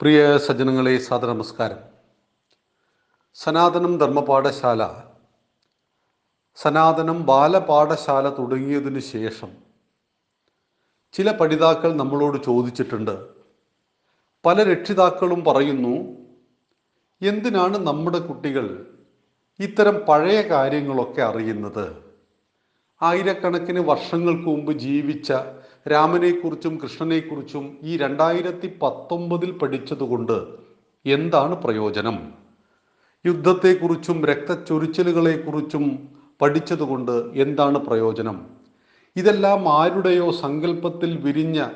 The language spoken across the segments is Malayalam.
പ്രിയ സജ്ജനങ്ങളെ സാദ നമസ്കാരം സനാതനം ധർമ്മപാഠശാല. സനാതനം ബാലപാഠശാല തുടങ്ങിയതിന് ശേഷം ചില പഠിതാക്കൾ നമ്മളോട് ചോദിച്ചിട്ടുണ്ട്. പല രക്ഷിതാക്കളും പറയുന്നു എന്തിനാണ് നമ്മുടെ കുട്ടികൾ ഇത്തരം പഴയ കാര്യങ്ങളൊക്കെ അറിയുന്നത്? ആയിരക്കണക്കിന് വർഷങ്ങൾക്ക് മുമ്പ് ജീവിച്ച രാമനെക്കുറിച്ചും കൃഷ്ണനെക്കുറിച്ചും ഈ രണ്ടായിരത്തി പത്തൊമ്പതിൽ പഠിച്ചതുകൊണ്ട് എന്താണ് പ്രയോജനം? യുദ്ധത്തെക്കുറിച്ചും രക്തച്ചൊരിച്ചിലുകളെക്കുറിച്ചും പഠിച്ചതുകൊണ്ട് എന്താണ് പ്രയോജനം? ഇതെല്ലാം ആരുടെയോ സങ്കല്പത്തിൽ വിരിഞ്ഞ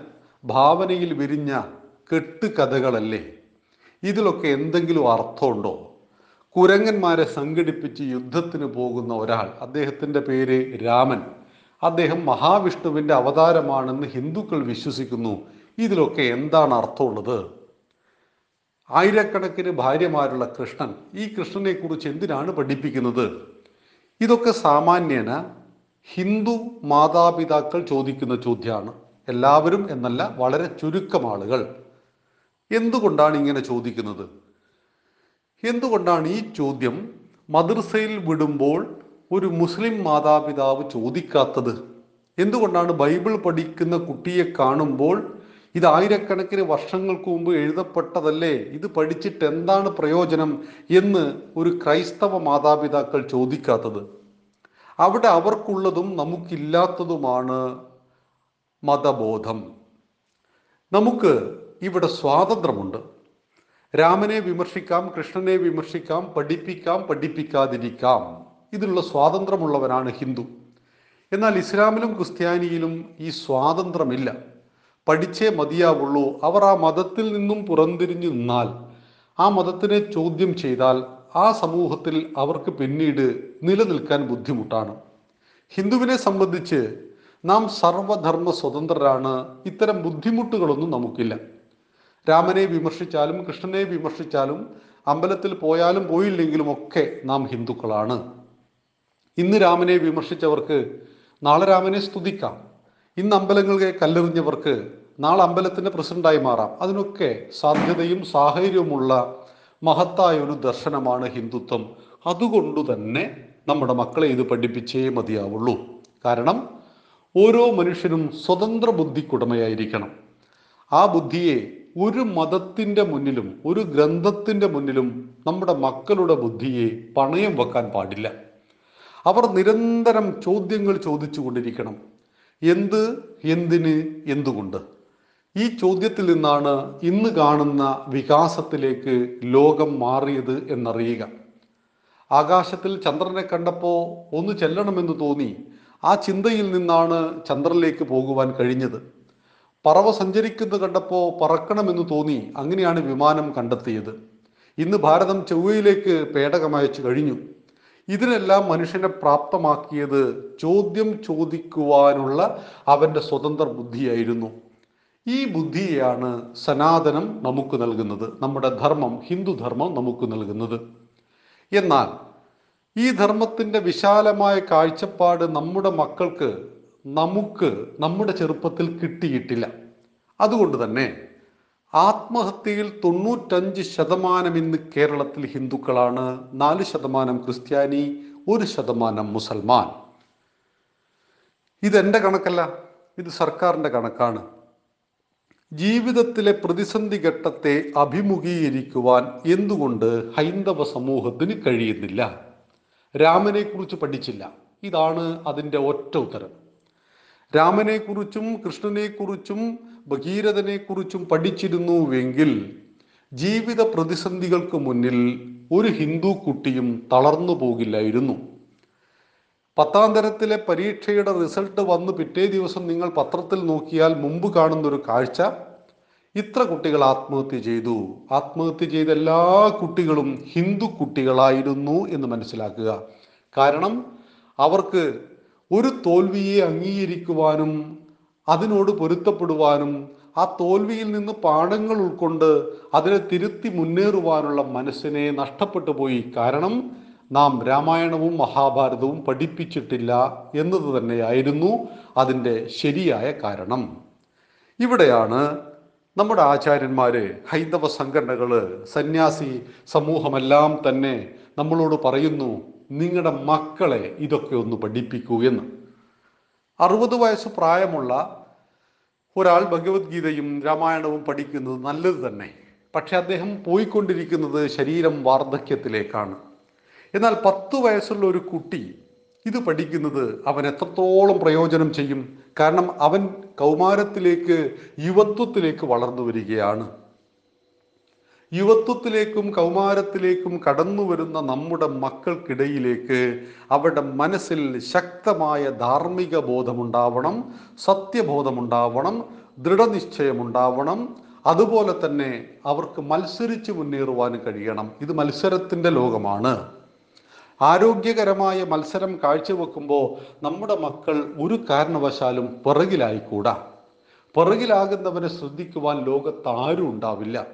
ഭാവനയിൽ വിരിഞ്ഞ കെട്ടുകഥകളല്ലേ? ഇതിലൊക്കെ എന്തെങ്കിലും അർത്ഥമുണ്ടോ? കുരങ്ങന്മാരെ സംഘടിപ്പിച്ച് യുദ്ധത്തിന് പോകുന്ന ഒരാൾ അദ്ദേഹത്തിന്റെ പേര് രാമൻ. അദ്ദേഹം മഹാവിഷ്ണുവിന്റെ അവതാരമാണെന്ന് ഹിന്ദുക്കൾ വിശ്വസിക്കുന്നു. ഇതിലൊക്കെ എന്താണ് അർത്ഥമുള്ളത്? ആയിരക്കണക്കിന് ഭാര്യമാരുള്ള കൃഷ്ണൻ ഈ കൃഷ്ണനെക്കുറിച്ച് എന്തിനാണ് പഠിപ്പിക്കുന്നത്? ഇതൊക്കെ സാമാന്യേന ഹിന്ദു മാതാപിതാക്കൾ ചോദിക്കുന്ന ചോദ്യമാണ്. എല്ലാവരും എന്നല്ല വളരെ ചുരുക്കം ആളുകൾ. എന്തുകൊണ്ടാണ് ഇങ്ങനെ ചോദിക്കുന്നത്? എന്തുകൊണ്ടാണ് ഈ ചോദ്യം മദ്രസയിൽ വിടുമ്പോൾ ഒരു മുസ്ലിം മാതാപിതാവ് ചോദിക്കാത്തത്. എന്തുകൊണ്ടാണ് ബൈബിൾ പഠിക്കുന്ന കുട്ടിയെ കാണുമ്പോൾ ഇത് ആയിരക്കണക്കിന് വർഷങ്ങൾക്ക് മുമ്പ് എഴുതപ്പെട്ടതല്ലേ? ഇത് പഠിച്ചിട്ട് എന്താണ് പ്രയോജനം എന്ന് ഒരു ക്രൈസ്തവ മാതാപിതാക്കൾ ചോദിക്കാത്തത്. അവിടെ അവർക്കുള്ളതും നമുക്കില്ലാത്തതുമാണ് മതബോധം. നമുക്ക് ഇവിടെ സ്വാതന്ത്ര്യമുണ്ട്. രാമനെ വിമർശിക്കാം കൃഷ്ണനെ വിമർശിക്കാം പഠിപ്പിക്കാം പഠിപ്പിക്കാതിരിക്കാം. ഇതിനുള്ള സ്വാതന്ത്ര്യമുള്ളവനാണ് ഹിന്ദു. എന്നാൽ ഇസ്ലാമിലും ക്രിസ്ത്യാനിയിലും ഈ സ്വാതന്ത്ര്യമില്ല. പഠിച്ചേ മതിയാവുള്ളൂ. അവർ ആ മതത്തിൽ നിന്നും പുറംതിരിഞ്ഞു നിന്നാൽ ആ മതത്തിനെ ചോദ്യം ചെയ്താൽ ആ സമൂഹത്തിൽ അവർക്ക് പിന്നീട് നിലനിൽക്കാൻ ബുദ്ധിമുട്ടാണ്. ഹിന്ദുവിനെ സംബന്ധിച്ച് നാം സർവധർമ്മ സ്വതന്ത്രരാണ്. ഇത്തരം ബുദ്ധിമുട്ടുകളൊന്നും നമുക്കില്ല. രാമനെ വിമർശിച്ചാലും കൃഷ്ണനെ വിമർശിച്ചാലും അമ്പലത്തിൽ പോയാലും പോയില്ലെങ്കിലും ഒക്കെ നാം ഹിന്ദുക്കളാണ്. ഇന്ന് രാമനെ വിമർശിച്ചവർക്ക് നാളെ രാമനെ സ്തുതിക്കാം. ഇന്ന് അമ്പലങ്ങളെ കല്ലെറിഞ്ഞവർക്ക് നാളെ അമ്പലത്തിന്റെ പ്രസിഡന്റായി മാറാം. അതിനൊക്കെ സാധ്യതയും സാഹചര്യവുമുള്ള മഹത്തായ ഒരു ദർശനമാണ് ഹിന്ദുത്വം. അതുകൊണ്ട് തന്നെ നമ്മുടെ മക്കളെ ഇത് പഠിപ്പിച്ചേ മതിയാവുള്ളൂ. കാരണം ഓരോ മനുഷ്യനും സ്വതന്ത്ര ബുദ്ധിക്കുടമയായിരിക്കണം. ആ ബുദ്ധിയെ ഒരു മതത്തിന്റെ മുന്നിലും ഒരു ഗ്രന്ഥത്തിന്റെ മുന്നിലും നമ്മുടെ മക്കളുടെ ബുദ്ധിയെ പണയം വെക്കാൻ പാടില്ല. അവർ നിരന്തരം ചോദ്യങ്ങൾ ചോദിച്ചു കൊണ്ടിരിക്കണം എന്ത് എന്തിന് എന്തുകൊണ്ട്? ഈ ചോദ്യത്തിൽ നിന്നാണ് ഇന്ന് കാണുന്ന വികാസത്തിലേക്ക് ലോകം മാറിയത് എന്നറിയുക. ആകാശത്തിൽ ചന്ദ്രനെ കണ്ടപ്പോൾ ഒന്ന് ചെല്ലണമെന്ന് തോന്നി. ആ ചിന്തയിൽ നിന്നാണ് ചന്ദ്രനിലേക്ക് പോകുവാൻ കഴിഞ്ഞത്. പറവ സഞ്ചരിക്കുന്നത് കണ്ടപ്പോൾ പറക്കണമെന്ന് തോന്നി. അങ്ങനെയാണ് വിമാനം കണ്ടെത്തിയത്. ഇന്ന് ഭാരതം ചൊവ്വയിലേക്ക് പേടകമയച്ചു കഴിഞ്ഞു. ഇതിനെല്ലാം മനുഷ്യനെ പ്രാപ്തമാക്കിയത് ചോദ്യം ചോദിക്കുവാനുള്ള അവന്റെ സ്വതന്ത്ര ബുദ്ധിയായിരുന്നു. ഈ ബുദ്ധിയെയാണ് സനാതനം നമുക്ക് നൽകുന്നത്. നമ്മുടെ ധർമ്മം ഹിന്ദുധർമ്മം നമുക്ക് നൽകുന്നത്. എന്നാൽ ഈ ധർമ്മത്തിന്റെ വിശാലമായ കാഴ്ചപ്പാട് നമ്മുടെ മക്കൾക്ക് നമുക്ക് നമ്മുടെ ചെറുപ്പത്തിൽ കിട്ടിയിട്ടില്ല. അതുകൊണ്ട് തന്നെ ആത്മഹത്യയിൽ തൊണ്ണൂറ്റഞ്ച് ശതമാനം ഇന്ന് കേരളത്തിൽ ഹിന്ദുക്കളാണ് നാല് ശതമാനം ക്രിസ്ത്യാനി ഒരു ശതമാനം മുസൽമാൻ. ഇതെന്റെ കണക്കല്ല ഇത് സർക്കാരിന്റെ കണക്കാണ്. ജീവിതത്തിലെ പ്രതിസന്ധി ഘട്ടത്തെ അഭിമുഖീകരിക്കുവാൻ എന്തുകൊണ്ട് ഹൈന്ദവ സമൂഹത്തിന് കഴിയുന്നില്ല? രാമനെ കുറിച്ച് പഠിച്ചില്ല. ഇതാണ് അതിന്റെ ഒറ്റ ഉത്തരം. രാമനെക്കുറിച്ചും കൃഷ്ണനെക്കുറിച്ചും ഭഗീരഥനെക്കുറിച്ചും പഠിച്ചിരുന്നുവെങ്കിൽ ജീവിത പ്രതിസന്ധികൾക്ക് മുന്നിൽ ഒരു ഹിന്ദു കുട്ടിയും തളർന്നു പോകില്ലായിരുന്നു. പത്താം തരത്തിലെ പരീക്ഷയുടെ റിസൾട്ട് വന്ന് പിറ്റേ ദിവസം നിങ്ങൾ പത്രത്തിൽ നോക്കിയാൽ മുമ്പ് കാണുന്ന ഒരു കാഴ്ച. ഇത്ര കുട്ടികൾ ആത്മഹത്യ ചെയ്തു. ആത്മഹത്യ ചെയ്ത എല്ലാ കുട്ടികളും ഹിന്ദു കുട്ടികളായിരുന്നു എന്ന് മനസ്സിലാക്കുക. കാരണം അവർക്ക് ഒരു തോൽവിയെ അംഗീകരിക്കുവാനും അതിനോട് പൊരുത്തപ്പെടുവാനും ആ തോൽവിയിൽ നിന്ന് പാഠങ്ങൾ ഉൾക്കൊണ്ട് അതിനെ തിരുത്തി മുന്നേറുവാനുള്ള മനസ്സിനെ നഷ്ടപ്പെട്ടു പോയി. കാരണം നാം രാമായണവും മഹാഭാരതവും പഠിപ്പിച്ചിട്ടില്ല എന്നത് തന്നെയായിരുന്നു അതിന്റെ ശരിയായ കാരണം. ഇവിടെയാണ് നമ്മുടെ ആചാര്യന്മാര് ഹൈന്ദവ സംഘടനകൾ സന്യാസി സമൂഹമെല്ലാം തന്നെ നമ്മളോട് പറയുന്നു നിങ്ങളുടെ മക്കളെ ഇതൊക്കെ ഒന്ന് പഠിപ്പിക്കൂ എന്ന്. അറുപത് വയസ്സ് പ്രായമുള്ള ഒരാൾ ഭഗവത്ഗീതയും രാമായണവും പഠിക്കുന്നത് നല്ലത് തന്നെ. പക്ഷെ അദ്ദേഹം പോയിക്കൊണ്ടിരിക്കുന്നത് ശരീരം വാർദ്ധക്യത്തിലേക്കാണ്. എന്നാൽ പത്ത് വയസ്സുള്ള ഒരു കുട്ടി ഇത് പഠിക്കുന്നത് അവൻ എത്രത്തോളം പ്രയോജനം ചെയ്യും? കാരണം അവൻ കൗമാരത്തിലേക്ക് യുവത്വത്തിലേക്ക് വളർന്നു വരികയാണ്. യുവത്വത്തിലേക്കും കൗമാരത്തിലേക്കും കടന്നു വരുന്ന നമ്മുടെ മക്കൾക്കിടയിലേക്ക് അവരുടെ മനസ്സിൽ ശക്തമായ ധാർമ്മിക ബോധമുണ്ടാവണം സത്യബോധമുണ്ടാവണം ദൃഢനിശ്ചയമുണ്ടാവണം. അതുപോലെ തന്നെ അവർക്ക് മത്സരിച്ച് മുന്നേറുവാൻ കഴിയണം. ഇത് മത്സരത്തിന്റെ ലോകമാണ്. ആരോഗ്യകരമായ മത്സരം കാഴ്ചവെക്കുമ്പോൾ നമ്മുടെ മക്കൾ ഒരു കാരണവശാലും പിറകിലായിക്കൂടാ. പിറകിലാകുന്നവനെ ശ്രദ്ധിക്കുവാൻ ലോകത്ത് ആരും ഉണ്ടാവില്ല.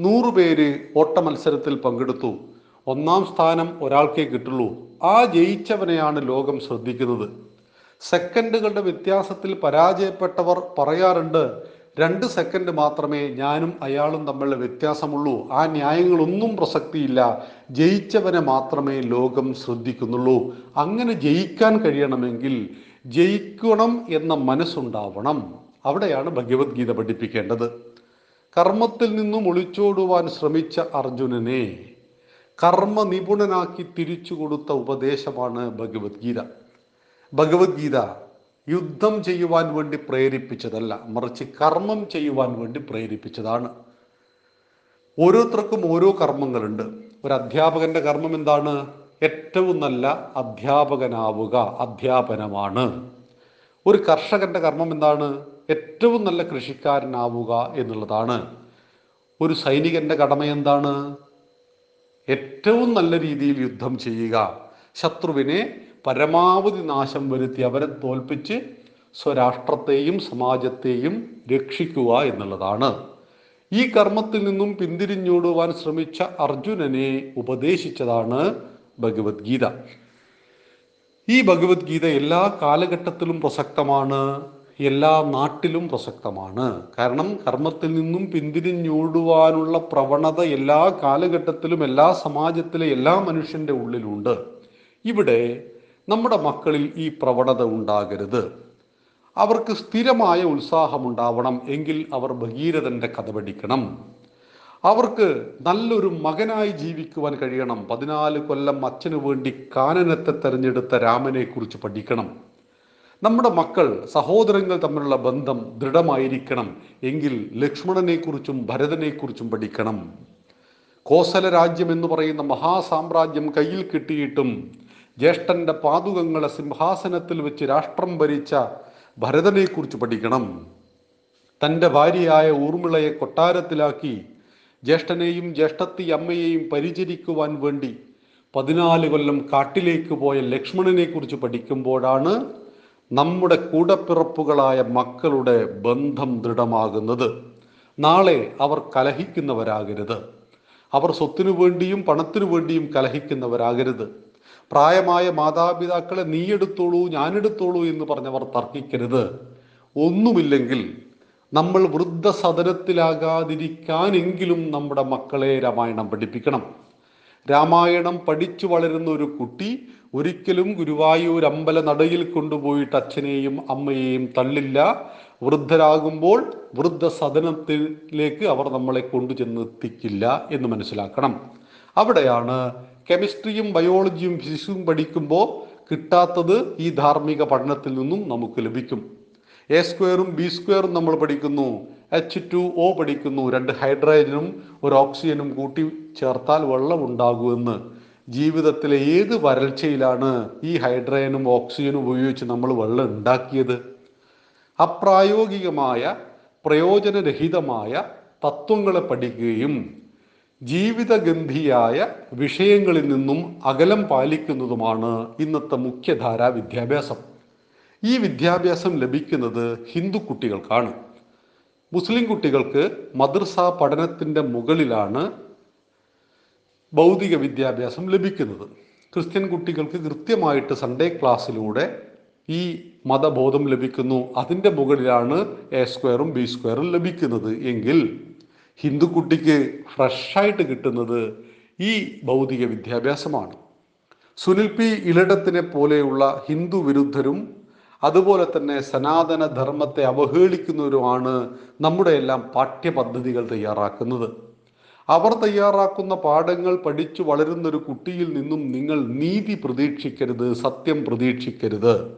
നൂറ് പേര് ഓട്ട മത്സരത്തിൽ പങ്കെടുത്തു. ഒന്നാം സ്ഥാനം ഒരാൾക്കേ കിട്ടുള്ളൂ. ആ ജയിച്ചവനെയാണ് ലോകം ശ്രദ്ധിക്കുന്നത്. സെക്കൻഡുകളുടെ വ്യത്യാസത്തിൽ പരാജയപ്പെട്ടവർ പറയാറുണ്ട് രണ്ട് സെക്കൻഡ് മാത്രമേ ഞാനും അയാളും തമ്മിലുള്ള വ്യത്യാസമുള്ളൂ. ആ ന്യായങ്ങളൊന്നും പ്രസക്തിയില്ല. ജയിച്ചവനെ മാത്രമേ ലോകം ശ്രദ്ധിക്കുന്നുള്ളൂ. അങ്ങനെ ജയിക്കാൻ കഴിയണമെങ്കിൽ ജയിക്കണം എന്ന മനസ്സുണ്ടാവണം. അവിടെയാണ് ഭഗവത്ഗീത പഠിപ്പിക്കേണ്ടത്. കർമ്മത്തിൽ നിന്നും ഒളിച്ചോടുവാൻ ശ്രമിച്ച അർജുനനെ കർമ്മ നിപുണനാക്കി തിരിച്ചു കൊടുത്ത ഉപദേശമാണ് ഭഗവത്ഗീത. ഭഗവത്ഗീത യുദ്ധം ചെയ്യുവാൻ വേണ്ടി പ്രേരിപ്പിച്ചതല്ല മറിച്ച് കർമ്മം ചെയ്യുവാൻ വേണ്ടി പ്രേരിപ്പിച്ചതാണ്. ഓരോരുത്തർക്കും ഓരോ കർമ്മങ്ങളുണ്ട്. ഒരു അധ്യാപകന്റെ കർമ്മം എന്താണ്? ഏറ്റവും നല്ല അധ്യാപകനാവുക അധ്യാപനമാണ്. ഒരു കർഷകന്റെ കർമ്മം എന്താണ്? ഏറ്റവും നല്ല കൃഷിക്കാരനാവുക എന്നുള്ളതാണ്. ഒരു സൈനികന്റെ കടമ എന്താണ് ഏറ്റവും നല്ല രീതിയിൽ യുദ്ധം ചെയ്യുക. ശത്രുവിനെ പരമാവധി നാശം വരുത്തി അവരെ തോൽപ്പിച്ച് സ്വരാഷ്ട്രത്തെയും സമാജത്തെയും രക്ഷിക്കുക എന്നുള്ളതാണ്. ഈ കർമ്മത്തിൽ നിന്നും പിന്തിരിഞ്ഞോടുവാൻ ശ്രമിച്ച അർജുനനെ ഉപദേശിച്ചതാണ് ഭഗവത്ഗീത. ഈ ഭഗവത്ഗീത എല്ലാ കാലഘട്ടത്തിലും പ്രസക്തമാണ്. എല്ലാ നാട്ടിലും പ്രസക്തമാണ്. കാരണം കർമ്മത്തിൽ നിന്നും പിന്തിരിഞ്ഞോടുവാനുള്ള പ്രവണത എല്ലാ കാലഘട്ടത്തിലും എല്ലാ സമാജത്തിലെ എല്ലാ മനുഷ്യന്റെ ഉള്ളിലുണ്ട്. ഇവിടെ നമ്മുടെ മക്കളിൽ ഈ പ്രവണത ഉണ്ടാകരുത്. അവർക്ക് സ്ഥിരമായ ഉത്സാഹമുണ്ടാവണം എങ്കിൽ അവർ ഭഗീരഥന്റെ കഥ പഠിക്കണം. അവർക്ക് നല്ലൊരു മകനായി ജീവിക്കുവാൻ കഴിയണം. പതിനാല് കൊല്ലം അച്ഛനു വേണ്ടി കാനനത്തെ തെരഞ്ഞെടുത്ത രാമനെക്കുറിച്ച് പഠിക്കണം. നമ്മുടെ മക്കൾ സഹോദരങ്ങൾ തമ്മിലുള്ള ബന്ധം ദൃഢമായിരിക്കണം. എങ്കിൽ ലക്ഷ്മണനെക്കുറിച്ചും ഭരതനെക്കുറിച്ചും ഭരതനെ കുറിച്ചും പഠിക്കണം. കോസല രാജ്യം എന്ന് പറയുന്ന മഹാസാമ്രാജ്യം കയ്യിൽ കിട്ടിയിട്ടും ജ്യേഷ്ഠന്റെ പാതുകങ്ങളെ സിംഹാസനത്തിൽ വെച്ച് രാഷ്ട്രം ഭരിച്ച ഭരതനെക്കുറിച്ച് പഠിക്കണം. തന്റെ ഭാര്യയായ ഊർമിളയെ കൊട്ടാരത്തിലാക്കി ജ്യേഷ്ഠനെയും ജ്യേഷ്ഠത്തി അമ്മയെയും പരിചരിക്കുവാൻ വേണ്ടി പതിനാല് കൊല്ലം കാട്ടിലേക്ക് പോയ ലക്ഷ്മണനെക്കുറിച്ച് പഠിക്കുമ്പോഴാണ് നമ്മുടെ കൂടപ്പിറപ്പുകളായ മക്കളുടെ ബന്ധം ദൃഢമാകുന്നത് നാളെ അവർ കലഹിക്കുന്നവരാകരുത്. അവർ സ്വത്തിനു വേണ്ടിയും പണത്തിനു വേണ്ടിയും കലഹിക്കുന്നവരാകരുത്. പ്രായമായ മാതാപിതാക്കളെ നീ എടുത്തോളൂ ഞാനെടുത്തോളൂ എന്ന് പറഞ്ഞവർ തർക്കിക്കരുത്. ഒന്നുമില്ലെങ്കിൽ നമ്മൾ വൃദ്ധസദനത്തിലാകാതിരിക്കാനെങ്കിലും നമ്മുടെ മക്കളെ രാമായണം പഠിപ്പിക്കണം. രാമായണം പഠിച്ചു വളരുന്ന ഒരു കുട്ടി ഒരിക്കലും ഗുരുവായൂർ അമ്പല നടയിൽ കൊണ്ടുപോയിട്ട് അച്ഛനെയും അമ്മയെയും തള്ളില്ല. വൃദ്ധരാകുമ്പോൾ വൃദ്ധ സദനത്തിലേക്ക് അവർ നമ്മളെ കൊണ്ടുചെന്ന് എത്തിക്കില്ല എന്ന് മനസ്സിലാക്കണം. അവിടെയാണ് കെമിസ്ട്രിയും ബയോളജിയും ഫിസിക്സും പഠിക്കുമ്പോൾ കിട്ടാത്തത് ഈ ധാർമ്മിക പഠനത്തിൽ നിന്നും നമുക്ക് ലഭിക്കും. എ സ്ക്വയറും ബി സ്ക്വയറും നമ്മൾ പഠിക്കുന്നു. എച്ച് ടു ഒ പഠിക്കുന്നു. രണ്ട് ഹൈഡ്രജനും ഒരു ഓക്സിജനും കൂട്ടി ചേർത്താൽ വെള്ളം ഉണ്ടാകുമെന്ന് ജീവിതത്തിലെ ഏത് വരൾച്ചയിലാണ് ഈ ഹൈഡ്രജനും ഓക്സിജനും ഉപയോഗിച്ച് നമ്മൾ വെള്ളം ഉണ്ടാക്കിയത്? അപ്രായോഗികമായ പ്രയോജനരഹിതമായ തത്വങ്ങളെ പഠിക്കുകയും ജീവിതഗന്ധിയായ വിഷയങ്ങളിൽ നിന്നും അകലം പാലിക്കുന്നതുമാണ് ഇന്നത്തെ മുഖ്യധാര വിദ്യാഭ്യാസം. ഈ വിദ്യാഭ്യാസം ലഭിക്കുന്നത് ഹിന്ദു കുട്ടികൾക്കാണ്. മുസ്ലിം കുട്ടികൾക്ക് മദ്രസ പഠനത്തിന്റെ മുകളിലാണ് ഭൗതിക വിദ്യാഭ്യാസം ലഭിക്കുന്നത്. ക്രിസ്ത്യൻ കുട്ടികൾക്ക് കൃത്യമായിട്ട് സൺഡേ ക്ലാസ്സിലൂടെ ഈ മതബോധം ലഭിക്കുന്നു. അതിന്റെ മുകളിലാണ് എ സ്ക്വയറും ബി സ്ക്വയറും ലഭിക്കുന്നത്. എങ്കിൽ ഹിന്ദു കുട്ടിക്ക് ഫ്രഷായിട്ട് കിട്ടുന്നത് ഈ ഭൗതിക വിദ്യാഭ്യാസമാണ്. സുനിൽ പി ഇലടത്തിനെ പോലെയുള്ള ഹിന്ദു വിരുദ്ധരും അതുപോലെ തന്നെ സനാതന ധർമ്മത്തെ അവഹേളിക്കുന്നവരുമാണ് നമ്മുടെ എല്ലാം പാഠ്യപദ്ധതികൾ തയ്യാറാക്കുന്നത്. അവർ തയ്യാറാക്കുന്ന പാഠങ്ങൾ പഠിച്ചു വളരുന്ന ഒരു കുട്ടിയിൽ നിന്നും നിങ്ങൾ നീതി പ്രതീക്ഷിക്കരുത് സത്യം പ്രതീക്ഷിക്കരുത്.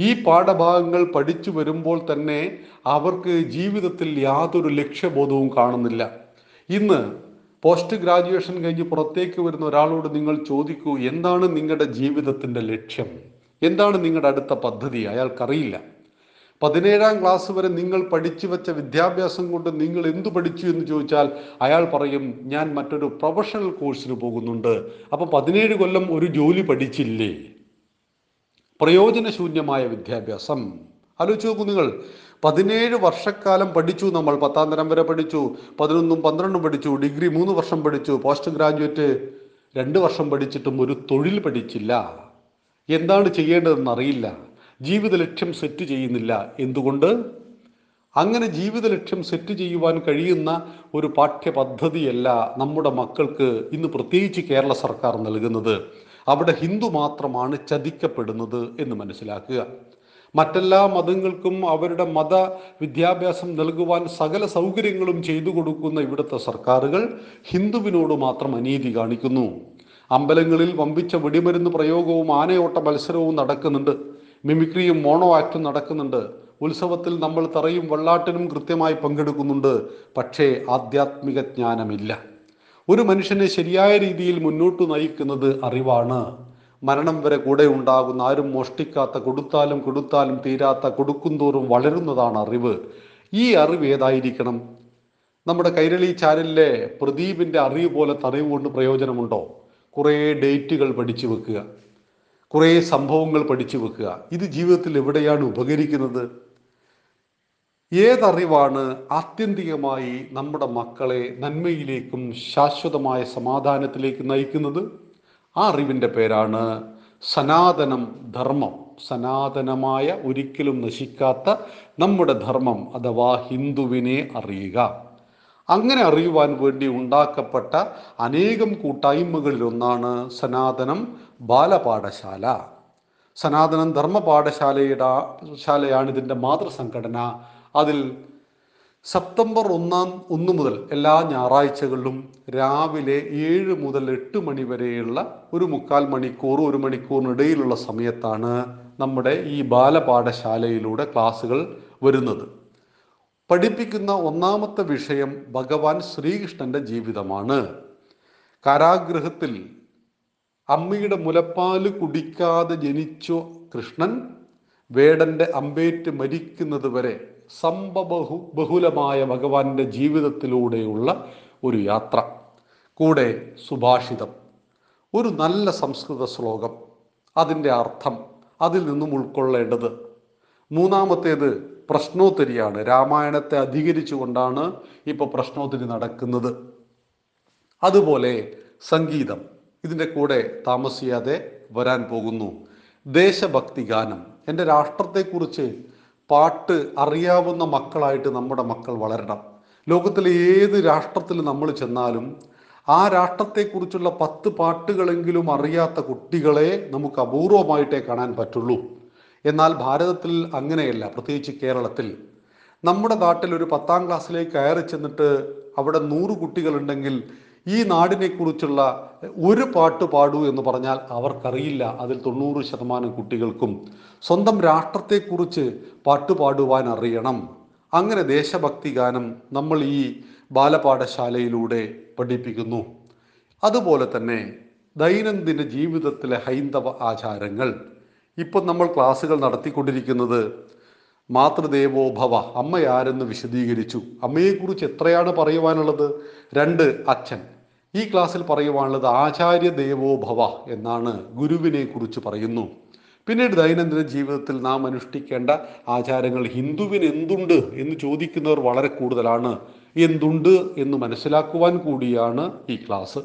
ഈ പാഠഭാഗങ്ങൾ പഠിച്ചു വരുമ്പോൾ തന്നെ അവർക്ക് ജീവിതത്തിൽ യാതൊരു ലക്ഷ്യബോധവും കാണുന്നില്ല. ഇന്ന് പോസ്റ്റ് ഗ്രാജുവേഷൻ കഴിഞ്ഞ് പുറത്തേക്ക് വരുന്ന ഒരാളോട് നിങ്ങൾ ചോദിക്കൂ എന്താണ് നിങ്ങളുടെ ജീവിതത്തിന്റെ ലക്ഷ്യം? എന്താണ് നിങ്ങളുടെ അടുത്ത പദ്ധതി? അയാൾക്കറിയില്ല. പതിനേഴാം ക്ലാസ് വരെ നിങ്ങൾ പഠിച്ചു വെച്ച വിദ്യാഭ്യാസം കൊണ്ട് നിങ്ങൾ എന്തു പഠിച്ചു എന്ന് ചോദിച്ചാൽ അയാൾ പറയും ഞാൻ മറ്റൊരു പ്രൊഫഷണൽ കോഴ്സിന് പോകുന്നുണ്ട്. അപ്പം പതിനേഴ് കൊല്ലം ഒരു ജോലി പഠിച്ചില്ലേ? പ്രയോജനശൂന്യമായ വിദ്യാഭ്യാസം. ആലോചിച്ച് നോക്കൂ നിങ്ങൾ. പതിനേഴ് വർഷക്കാലം പഠിച്ചു നമ്മൾ. പത്താം തരം വരെ പഠിച്ചു. പതിനൊന്നും പന്ത്രണ്ടും പഠിച്ചു. ഡിഗ്രി മൂന്ന് വർഷം പഠിച്ചു. പോസ്റ്റ് ഗ്രാജുവേറ്റ് രണ്ട് വർഷം പഠിച്ചിട്ടും ഒരു തൊഴിൽ പഠിച്ചില്ല. എന്താണ് ചെയ്യേണ്ടതെന്ന് അറിയില്ല. ജീവിത ലക്ഷ്യം സെറ്റ് ചെയ്യുന്നില്ല. എന്തുകൊണ്ട്? അങ്ങനെ ജീവിത ലക്ഷ്യം സെറ്റ് ചെയ്യുവാൻ കഴിയുന്ന ഒരു പാഠ്യപദ്ധതിയല്ല നമ്മുടെ മക്കൾക്ക് ഇന്ന് പ്രത്യേകിച്ച് കേരള സർക്കാർ നൽകുന്നത്. അവിടെ ഹിന്ദു മാത്രമാണ് ചതിക്കപ്പെടുന്നത് എന്ന് മനസ്സിലാക്കുക. മറ്റെല്ലാ മതങ്ങൾക്കും അവരുടെ മത വിദ്യാഭ്യാസം നൽകുവാൻ സകല സൗകര്യങ്ങളും ചെയ്തു കൊടുക്കുന്ന ഇവിടുത്തെ സർക്കാരുകൾ ഹിന്ദുവിനോട് മാത്രം അനീതി കാണിക്കുന്നു. അമ്പലങ്ങളിൽ വമ്പിച്ച വെടിമരുന്ന് പ്രയോഗവും ആനയോട്ട മത്സരവും നടക്കുന്നുണ്ട്. മിമിക്രിയും മോണോ ആക്റ്റും നടക്കുന്നുണ്ട്. ഉത്സവത്തിൽ നമ്മൾ തറയും വെള്ളാട്ടിനും കൃത്യമായി പങ്കെടുക്കുന്നുണ്ട്. പക്ഷേ ആധ്യാത്മിക ജ്ഞാനമില്ല. ഒരു മനുഷ്യനെ ശരിയായ രീതിയിൽ മുന്നോട്ട് നയിക്കുന്നത് അറിവാണ്. മരണം വരെ കൂടെ ഉണ്ടാകുന്ന ആരും മോഷ്ടിക്കാത്ത കൊടുത്താലും കൊടുത്താലും തീരാത്ത കൊടുക്കുന്തോറും വളരുന്നതാണ് അറിവ്. ഈ അറിവ് ഏതായിരിക്കണം? നമ്മുടെ കൈരളി ചാനലിലെ പ്രദീപിന്റെ അറിവ് പോലെ അറിവ് കൊണ്ട് പ്രയോജനമുണ്ടോ? കുറേ ഡേറ്റുകൾ പഠിച്ചു വെക്കുക. കുറേ സംഭവങ്ങൾ പഠിച്ചു വെക്കുക. ഇത് ജീവിതത്തിൽ എവിടെയാണ് ഉപകരിക്കുന്നത്? ഏതറിവാണ് ആത്യന്തികമായി നമ്മുടെ മക്കളെ നന്മയിലേക്കും ശാശ്വതമായ സമാധാനത്തിലേക്കും നയിക്കുന്നത്? ആ അറിവിന്റെ പേരാണ് സനാതനം ധർമ്മം. സനാതനമായ ഒരിക്കലും നശിക്കാത്ത നമ്മുടെ ധർമ്മം അഥവാ ഹിന്ദുവിനെ അറിയുക. അങ്ങനെ അറിയുവാൻ വേണ്ടി ഉണ്ടാക്കപ്പെട്ട അനേകം കൂട്ടായ്മകളിലൊന്നാണ് സനാതനം ബാലപാഠശാല. സനാതനം ധർമ്മ പാഠശാലയുടെ ശാലയാണ് ഇതിന്റെ മാതൃസംഘടന. അതിൽ സെപ്റ്റംബർ ഒന്നാം ഒന്ന് മുതൽ എല്ലാ ഞായറാഴ്ചകളിലും രാവിലെ ഏഴ് മുതൽ എട്ട് മണി വരെയുള്ള ഒരു മുക്കാൽ മണിക്കൂർ ഒരു മണിക്കൂറിനിടയിലുള്ള സമയത്താണ് നമ്മുടെ ഈ ബാലപാഠശാലയിലൂടെ ക്ലാസ്സുകൾ വരുന്നത്. പഠിപ്പിക്കുന്ന ഒന്നാമത്തെ വിഷയം ഭഗവാൻ ശ്രീകൃഷ്ണന്റെ ജീവിതമാണ്. കാരാഗൃഹത്തിൽ അമ്മയുടെ മുലപ്പാൽ കുടിക്കാതെ ജനിച്ചു കൃഷ്ണൻ വേടന്റെ അമ്പേറ്റ് മരിക്കുന്നത് വരെ സംഭബഹു ബഹുലമായ ഭഗവാന്റെ ജീവിതത്തിലൂടെയുള്ള ഒരു യാത്ര. കൂടെ സുഭാഷിതം. ഒരു നല്ല സംസ്കൃത ശ്ലോകം. അതിന്റെ അർത്ഥം അതിൽ നിന്നും ഉൾക്കൊള്ളേണ്ടത്. മൂന്നാമത്തേത് പ്രശ്നോത്തരിയാണ്. രാമായണത്തെ അധികരിച്ചുകൊണ്ടാണ് ഇപ്പോൾ പ്രശ്നോത്തരി നടക്കുന്നത്. അതുപോലെ സംഗീതം. ഇതിന്റെ കൂടെ താമസിയാതെ വരാൻ പോകുന്നു. ദേശഭക്തി ഗാനം. എന്റെ രാഷ്ട്രത്തെക്കുറിച്ച് പാട്ട് അറിയാവുന്ന മക്കളായിട്ട് നമ്മുടെ മക്കൾ വളരണം. ലോകത്തിലെ ഏത് രാഷ്ട്രത്തിൽ നമ്മൾ ചെന്നാലും ആ രാഷ്ട്രത്തെക്കുറിച്ചുള്ള പത്ത് പാട്ടുകളെങ്കിലും അറിയാത്ത കുട്ടികളെ നമുക്ക് അപൂർവമായിട്ടേ കാണാൻ പറ്റുള്ളൂ. എന്നാൽ ഭാരതത്തിൽ അങ്ങനെയല്ല. പ്രത്യേകിച്ച് കേരളത്തിൽ. നമ്മുടെ നാട്ടിൽ ഒരു പത്താം ക്ലാസ്സിലേക്ക് കയറി ചെന്നിട്ട് അവിടെ നൂറ് കുട്ടികളുണ്ടെങ്കിൽ ഈ നാടിനെ കുറിച്ചുള്ള ഒരു പാട്ട് പാടൂ എന്ന് പറഞ്ഞാൽ അവർക്കറിയില്ല. അതിൽ തൊണ്ണൂറ് ശതമാനം കുട്ടികൾക്കും സ്വന്തം രാഷ്ട്രത്തെക്കുറിച്ച് പാട്ട് പാടുവാൻ അറിയണം. അങ്ങനെ ദേശഭക്തി ഗാനം നമ്മൾ ഈ ബാലപാഠശാലയിലൂടെ പഠിപ്പിക്കുന്നു. അതുപോലെ തന്നെ ദൈനംദിന ജീവിതത്തിലെ ഹൈന്ദവ ആചാരങ്ങൾ. ഇപ്പം നമ്മൾ ക്ലാസ്സുകൾ നടത്തിക്കൊണ്ടിരിക്കുന്നത് മാതൃദേവോ ഭവ അമ്മയാരെന്ന് വിശദീകരിച്ചു. അമ്മയെക്കുറിച്ച് എത്രയാണ് പറയുവാനുള്ളത്? രണ്ട് അച്ഛൻ. ഈ ക്ലാസ്സിൽ പറയുവാനുള്ളത് ആചാര്യ ദേവോ ഭവ എന്നാണ് ഗുരുവിനെ കുറിച്ച് പറയുന്നു. പിന്നീട് ദൈനംദിന ജീവിതത്തിൽ നാം അനുഷ്ഠിക്കേണ്ട ആചാരങ്ങൾ ഹിന്ദുവിന് എന്തുണ്ട് എന്ന് ചോദിക്കുന്നവർ വളരെ കൂടുതലാണ്. എന്തുണ്ട് എന്ന് മനസ്സിലാക്കുവാൻ കൂടിയാണ് ഈ ക്ലാസ്.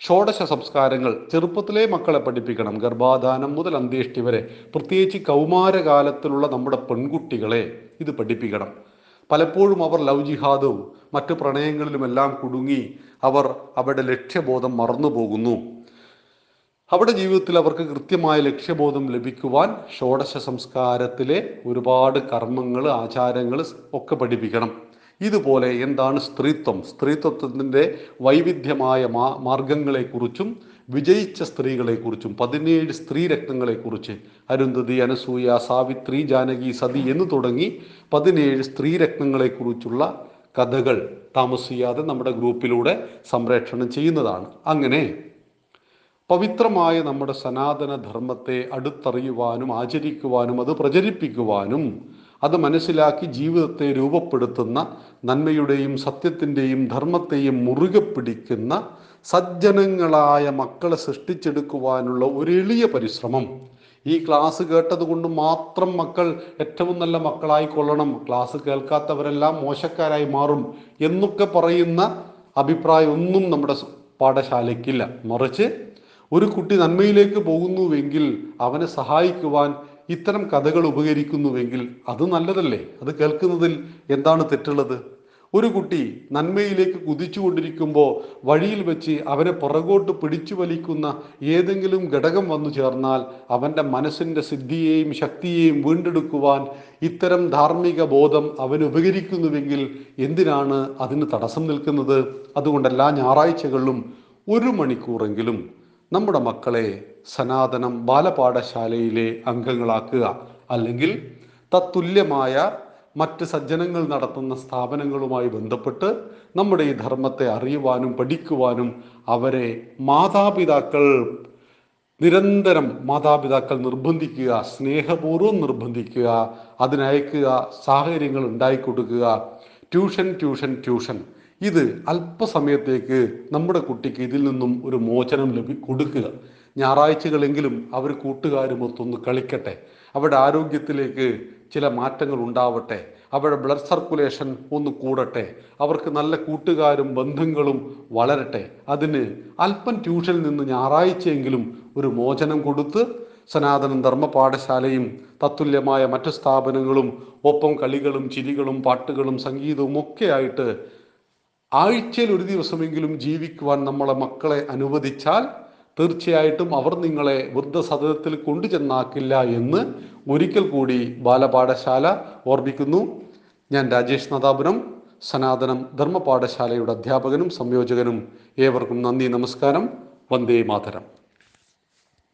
ഷോഡശ സംസ്കാരങ്ങൾ ചെറുപ്പത്തിലെ മക്കളെ പഠിപ്പിക്കണം. ഗർഭാധാനം മുതൽ അന്ത്യേഷ്ടി വരെ പ്രത്യേകിച്ച് കൗമാരകാലത്തിലുള്ള നമ്മുടെ പെൺകുട്ടികളെ ഇത് പഠിപ്പിക്കണം. പലപ്പോഴും അവർ ലവ് ജിഹാദും മറ്റു പ്രണയങ്ങളിലുമെല്ലാം കുടുങ്ങി അവർ അവരുടെ ലക്ഷ്യബോധം മറന്നു പോകുന്നു അവരുടെ ജീവിതത്തിൽ അവർക്ക് കൃത്യമായ ലക്ഷ്യബോധം ലഭിക്കുവാൻ ഷോഡശ സംസ്കാരത്തിലെ ഒരുപാട് കർമ്മങ്ങൾ ആചാരങ്ങൾ ഒക്കെ പഠിപ്പിക്കണം. ഇതുപോലെ എന്താണ് സ്ത്രീത്വം? സ്ത്രീത്വത്തിന്റെ വൈവിധ്യമായ മാ മാർഗങ്ങളെക്കുറിച്ചും വിജയിച്ച സ്ത്രീകളെക്കുറിച്ചും പതിനേഴ് സ്ത്രീ രത്നങ്ങളെക്കുറിച്ച് അരുന്ധതി അനസൂയ സാവിത്രി ജാനകി സതി എന്ന് തുടങ്ങി പതിനേഴ് സ്ത്രീ രക്തങ്ങളെക്കുറിച്ചുള്ള കഥകൾ താമസിയാതെ നമ്മുടെ ഗ്രൂപ്പിലൂടെ സംപ്രേഷണം ചെയ്യുന്നതാണ്. അങ്ങനെ പവിത്രമായ നമ്മുടെ സനാതന ധർമ്മത്തെ അടുത്തറിയുവാനും ആചരിക്കുവാനും അത് പ്രചരിപ്പിക്കുവാനും അത് മനസ്സിലാക്കി ജീവിതത്തെ രൂപപ്പെടുത്തുന്ന നന്മയുടെയും സത്യത്തിന്റെയും ധർമ്മത്തെയും മുറുകെ പിടിക്കുന്ന സജ്ജനങ്ങളായ മക്കളെ സൃഷ്ടിച്ചെടുക്കുവാനുള്ള ഒരു എളിയ പരിശ്രമം. ഈ ക്ലാസ് കേട്ടത് കൊണ്ട് മാത്രം മക്കൾ ഏറ്റവും നല്ല മക്കളായിക്കൊള്ളണം. ക്ലാസ് കേൾക്കാത്തവരെല്ലാം മോശക്കാരായി മാറും എന്നൊക്കെ പറയുന്ന അഭിപ്രായം ഒന്നും നമ്മുടെ പാഠശാലയ്ക്കില്ല. മറിച്ച് ഒരു കുട്ടി നന്മയിലേക്ക് പോകുന്നുവെങ്കിൽ അവനെ സഹായിക്കുവാൻ ഇത്തരം കഥകൾ ഉപകരിക്കുന്നുവെങ്കിൽ അത് നല്ലതല്ലേ? അത് കേൾക്കുന്നതിൽ എന്താണ് തെറ്റുള്ളത്? ഒരു കുട്ടി നന്മയിലേക്ക് കുതിച്ചുകൊണ്ടിരിക്കുമ്പോൾ വഴിയിൽ വെച്ച് അവനെ പുറകോട്ട് പിടിച്ചു വലിക്കുന്ന ഏതെങ്കിലും ഘടകം വന്നു ചേർന്നാൽ അവന്റെ മനസ്സിന്റെ സിദ്ധിയെയും ശക്തിയെയും വീണ്ടെടുക്കുവാൻ ഇത്തരം ധാർമ്മിക ബോധം അവന് ഉപകരിക്കുന്നുവെങ്കിൽ എന്തിനാണ് അതിന് തടസ്സം നിൽക്കുന്നത്? അതുകൊണ്ട് എല്ലാ ഞായറാഴ്ചകളിലും ഒരു മണിക്കൂറെങ്കിലും നമ്മുടെ മക്കളെ സനാതനം ബാലപാഠശാലയിലെ അംഗങ്ങളാക്കുക. അല്ലെങ്കിൽ തത്തുല്യമായ മറ്റ് സജ്ജനങ്ങൾ നടത്തുന്ന സ്ഥാപനങ്ങളുമായി ബന്ധപ്പെട്ട് നമ്മുടെ ഈ ധർമ്മത്തെ അറിയുവാനും പഠിക്കുവാനും അവരെ മാതാപിതാക്കൾ നിരന്തരം മാതാപിതാക്കൾ നിർബന്ധിക്കുക സ്നേഹപൂർവം നിർബന്ധിക്കുക അതിനയക്കുക സാഹചര്യങ്ങൾ ഉണ്ടായിക്കൊടുക്കുക. Tuition tuition tuition. ഇത് അല്പസമയത്തേക്ക് നമ്മുടെ കുട്ടിക്ക് ഇതിൽ നിന്നും ഒരു മോചനം ലഭി കൊടുക്കുക. ഞായറാഴ്ചകളെങ്കിലും അവർ കൂട്ടുകാരുമൊത്തൊന്ന് കളിക്കട്ടെ. അവരുടെ ആരോഗ്യത്തിലേക്ക് ചില മാറ്റങ്ങൾ ഉണ്ടാവട്ടെ. അവരുടെ ബ്ലഡ് സർക്കുലേഷൻ ഒന്ന് കൂടട്ടെ. അവർക്ക് നല്ല കൂട്ടുകാരും ബന്ധങ്ങളും വളരട്ടെ. അതിന് അല്പം ട്യൂഷനിൽ നിന്ന് ഞായറാഴ്ചയെങ്കിലും ഒരു മോചനം കൊടുത്ത് സനാതന ധർമ്മ പാഠശാലയും തത്തുല്യമായ മറ്റു സ്ഥാപനങ്ങളും ഒപ്പം കളികളും ചിരികളും പാട്ടുകളും സംഗീതവും ഒക്കെ ആയിട്ട് ആഴ്ചയിൽ ഒരു ദിവസമെങ്കിലും ജീവിക്കുവാൻ നമ്മളെ മക്കളെ അനുവദിച്ചാൽ തീർച്ചയായിട്ടും അവർ നിങ്ങളെ വൃദ്ധസദനത്തിൽ കൊണ്ടുചെന്നാക്കില്ല എന്ന് ഒരിക്കൽ കൂടി ബാലപാഠശാല ഓർമ്മിക്കുന്നു. ഞാൻ രാജേഷ് നദാപുരം സനാതനം ധർമ്മപാഠശാലയുടെ അധ്യാപകനും സംയോജകനും ഏവർക്കും നന്ദി നമസ്കാരം വന്ദേ മാതരം.